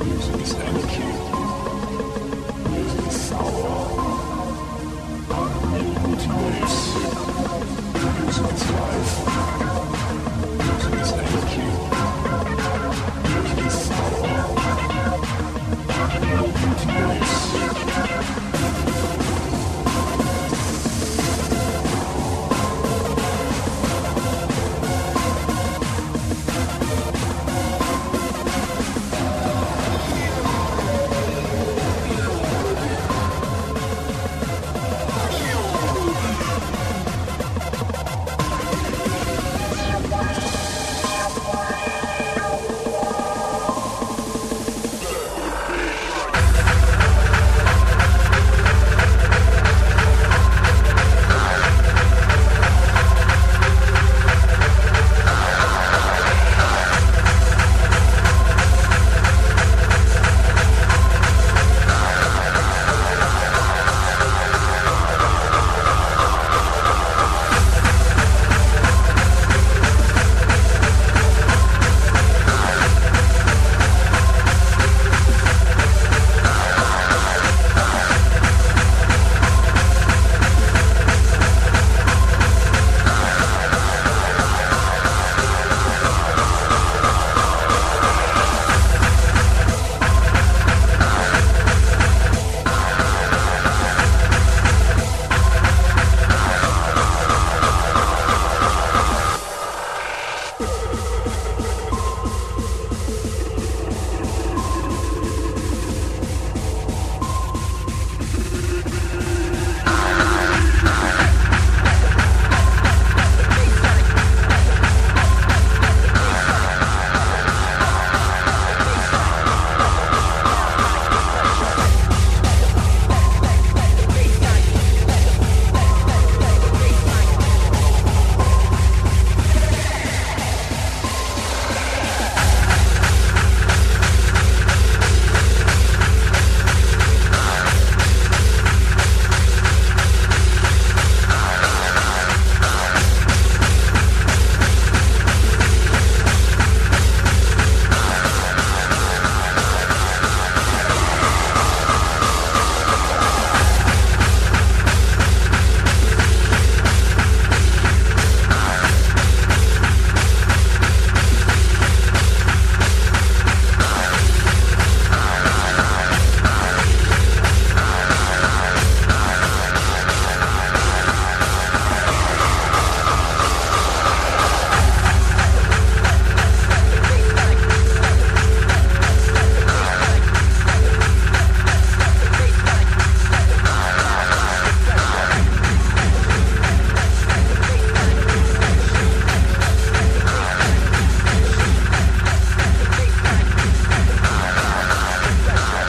life. Music's Music is sour.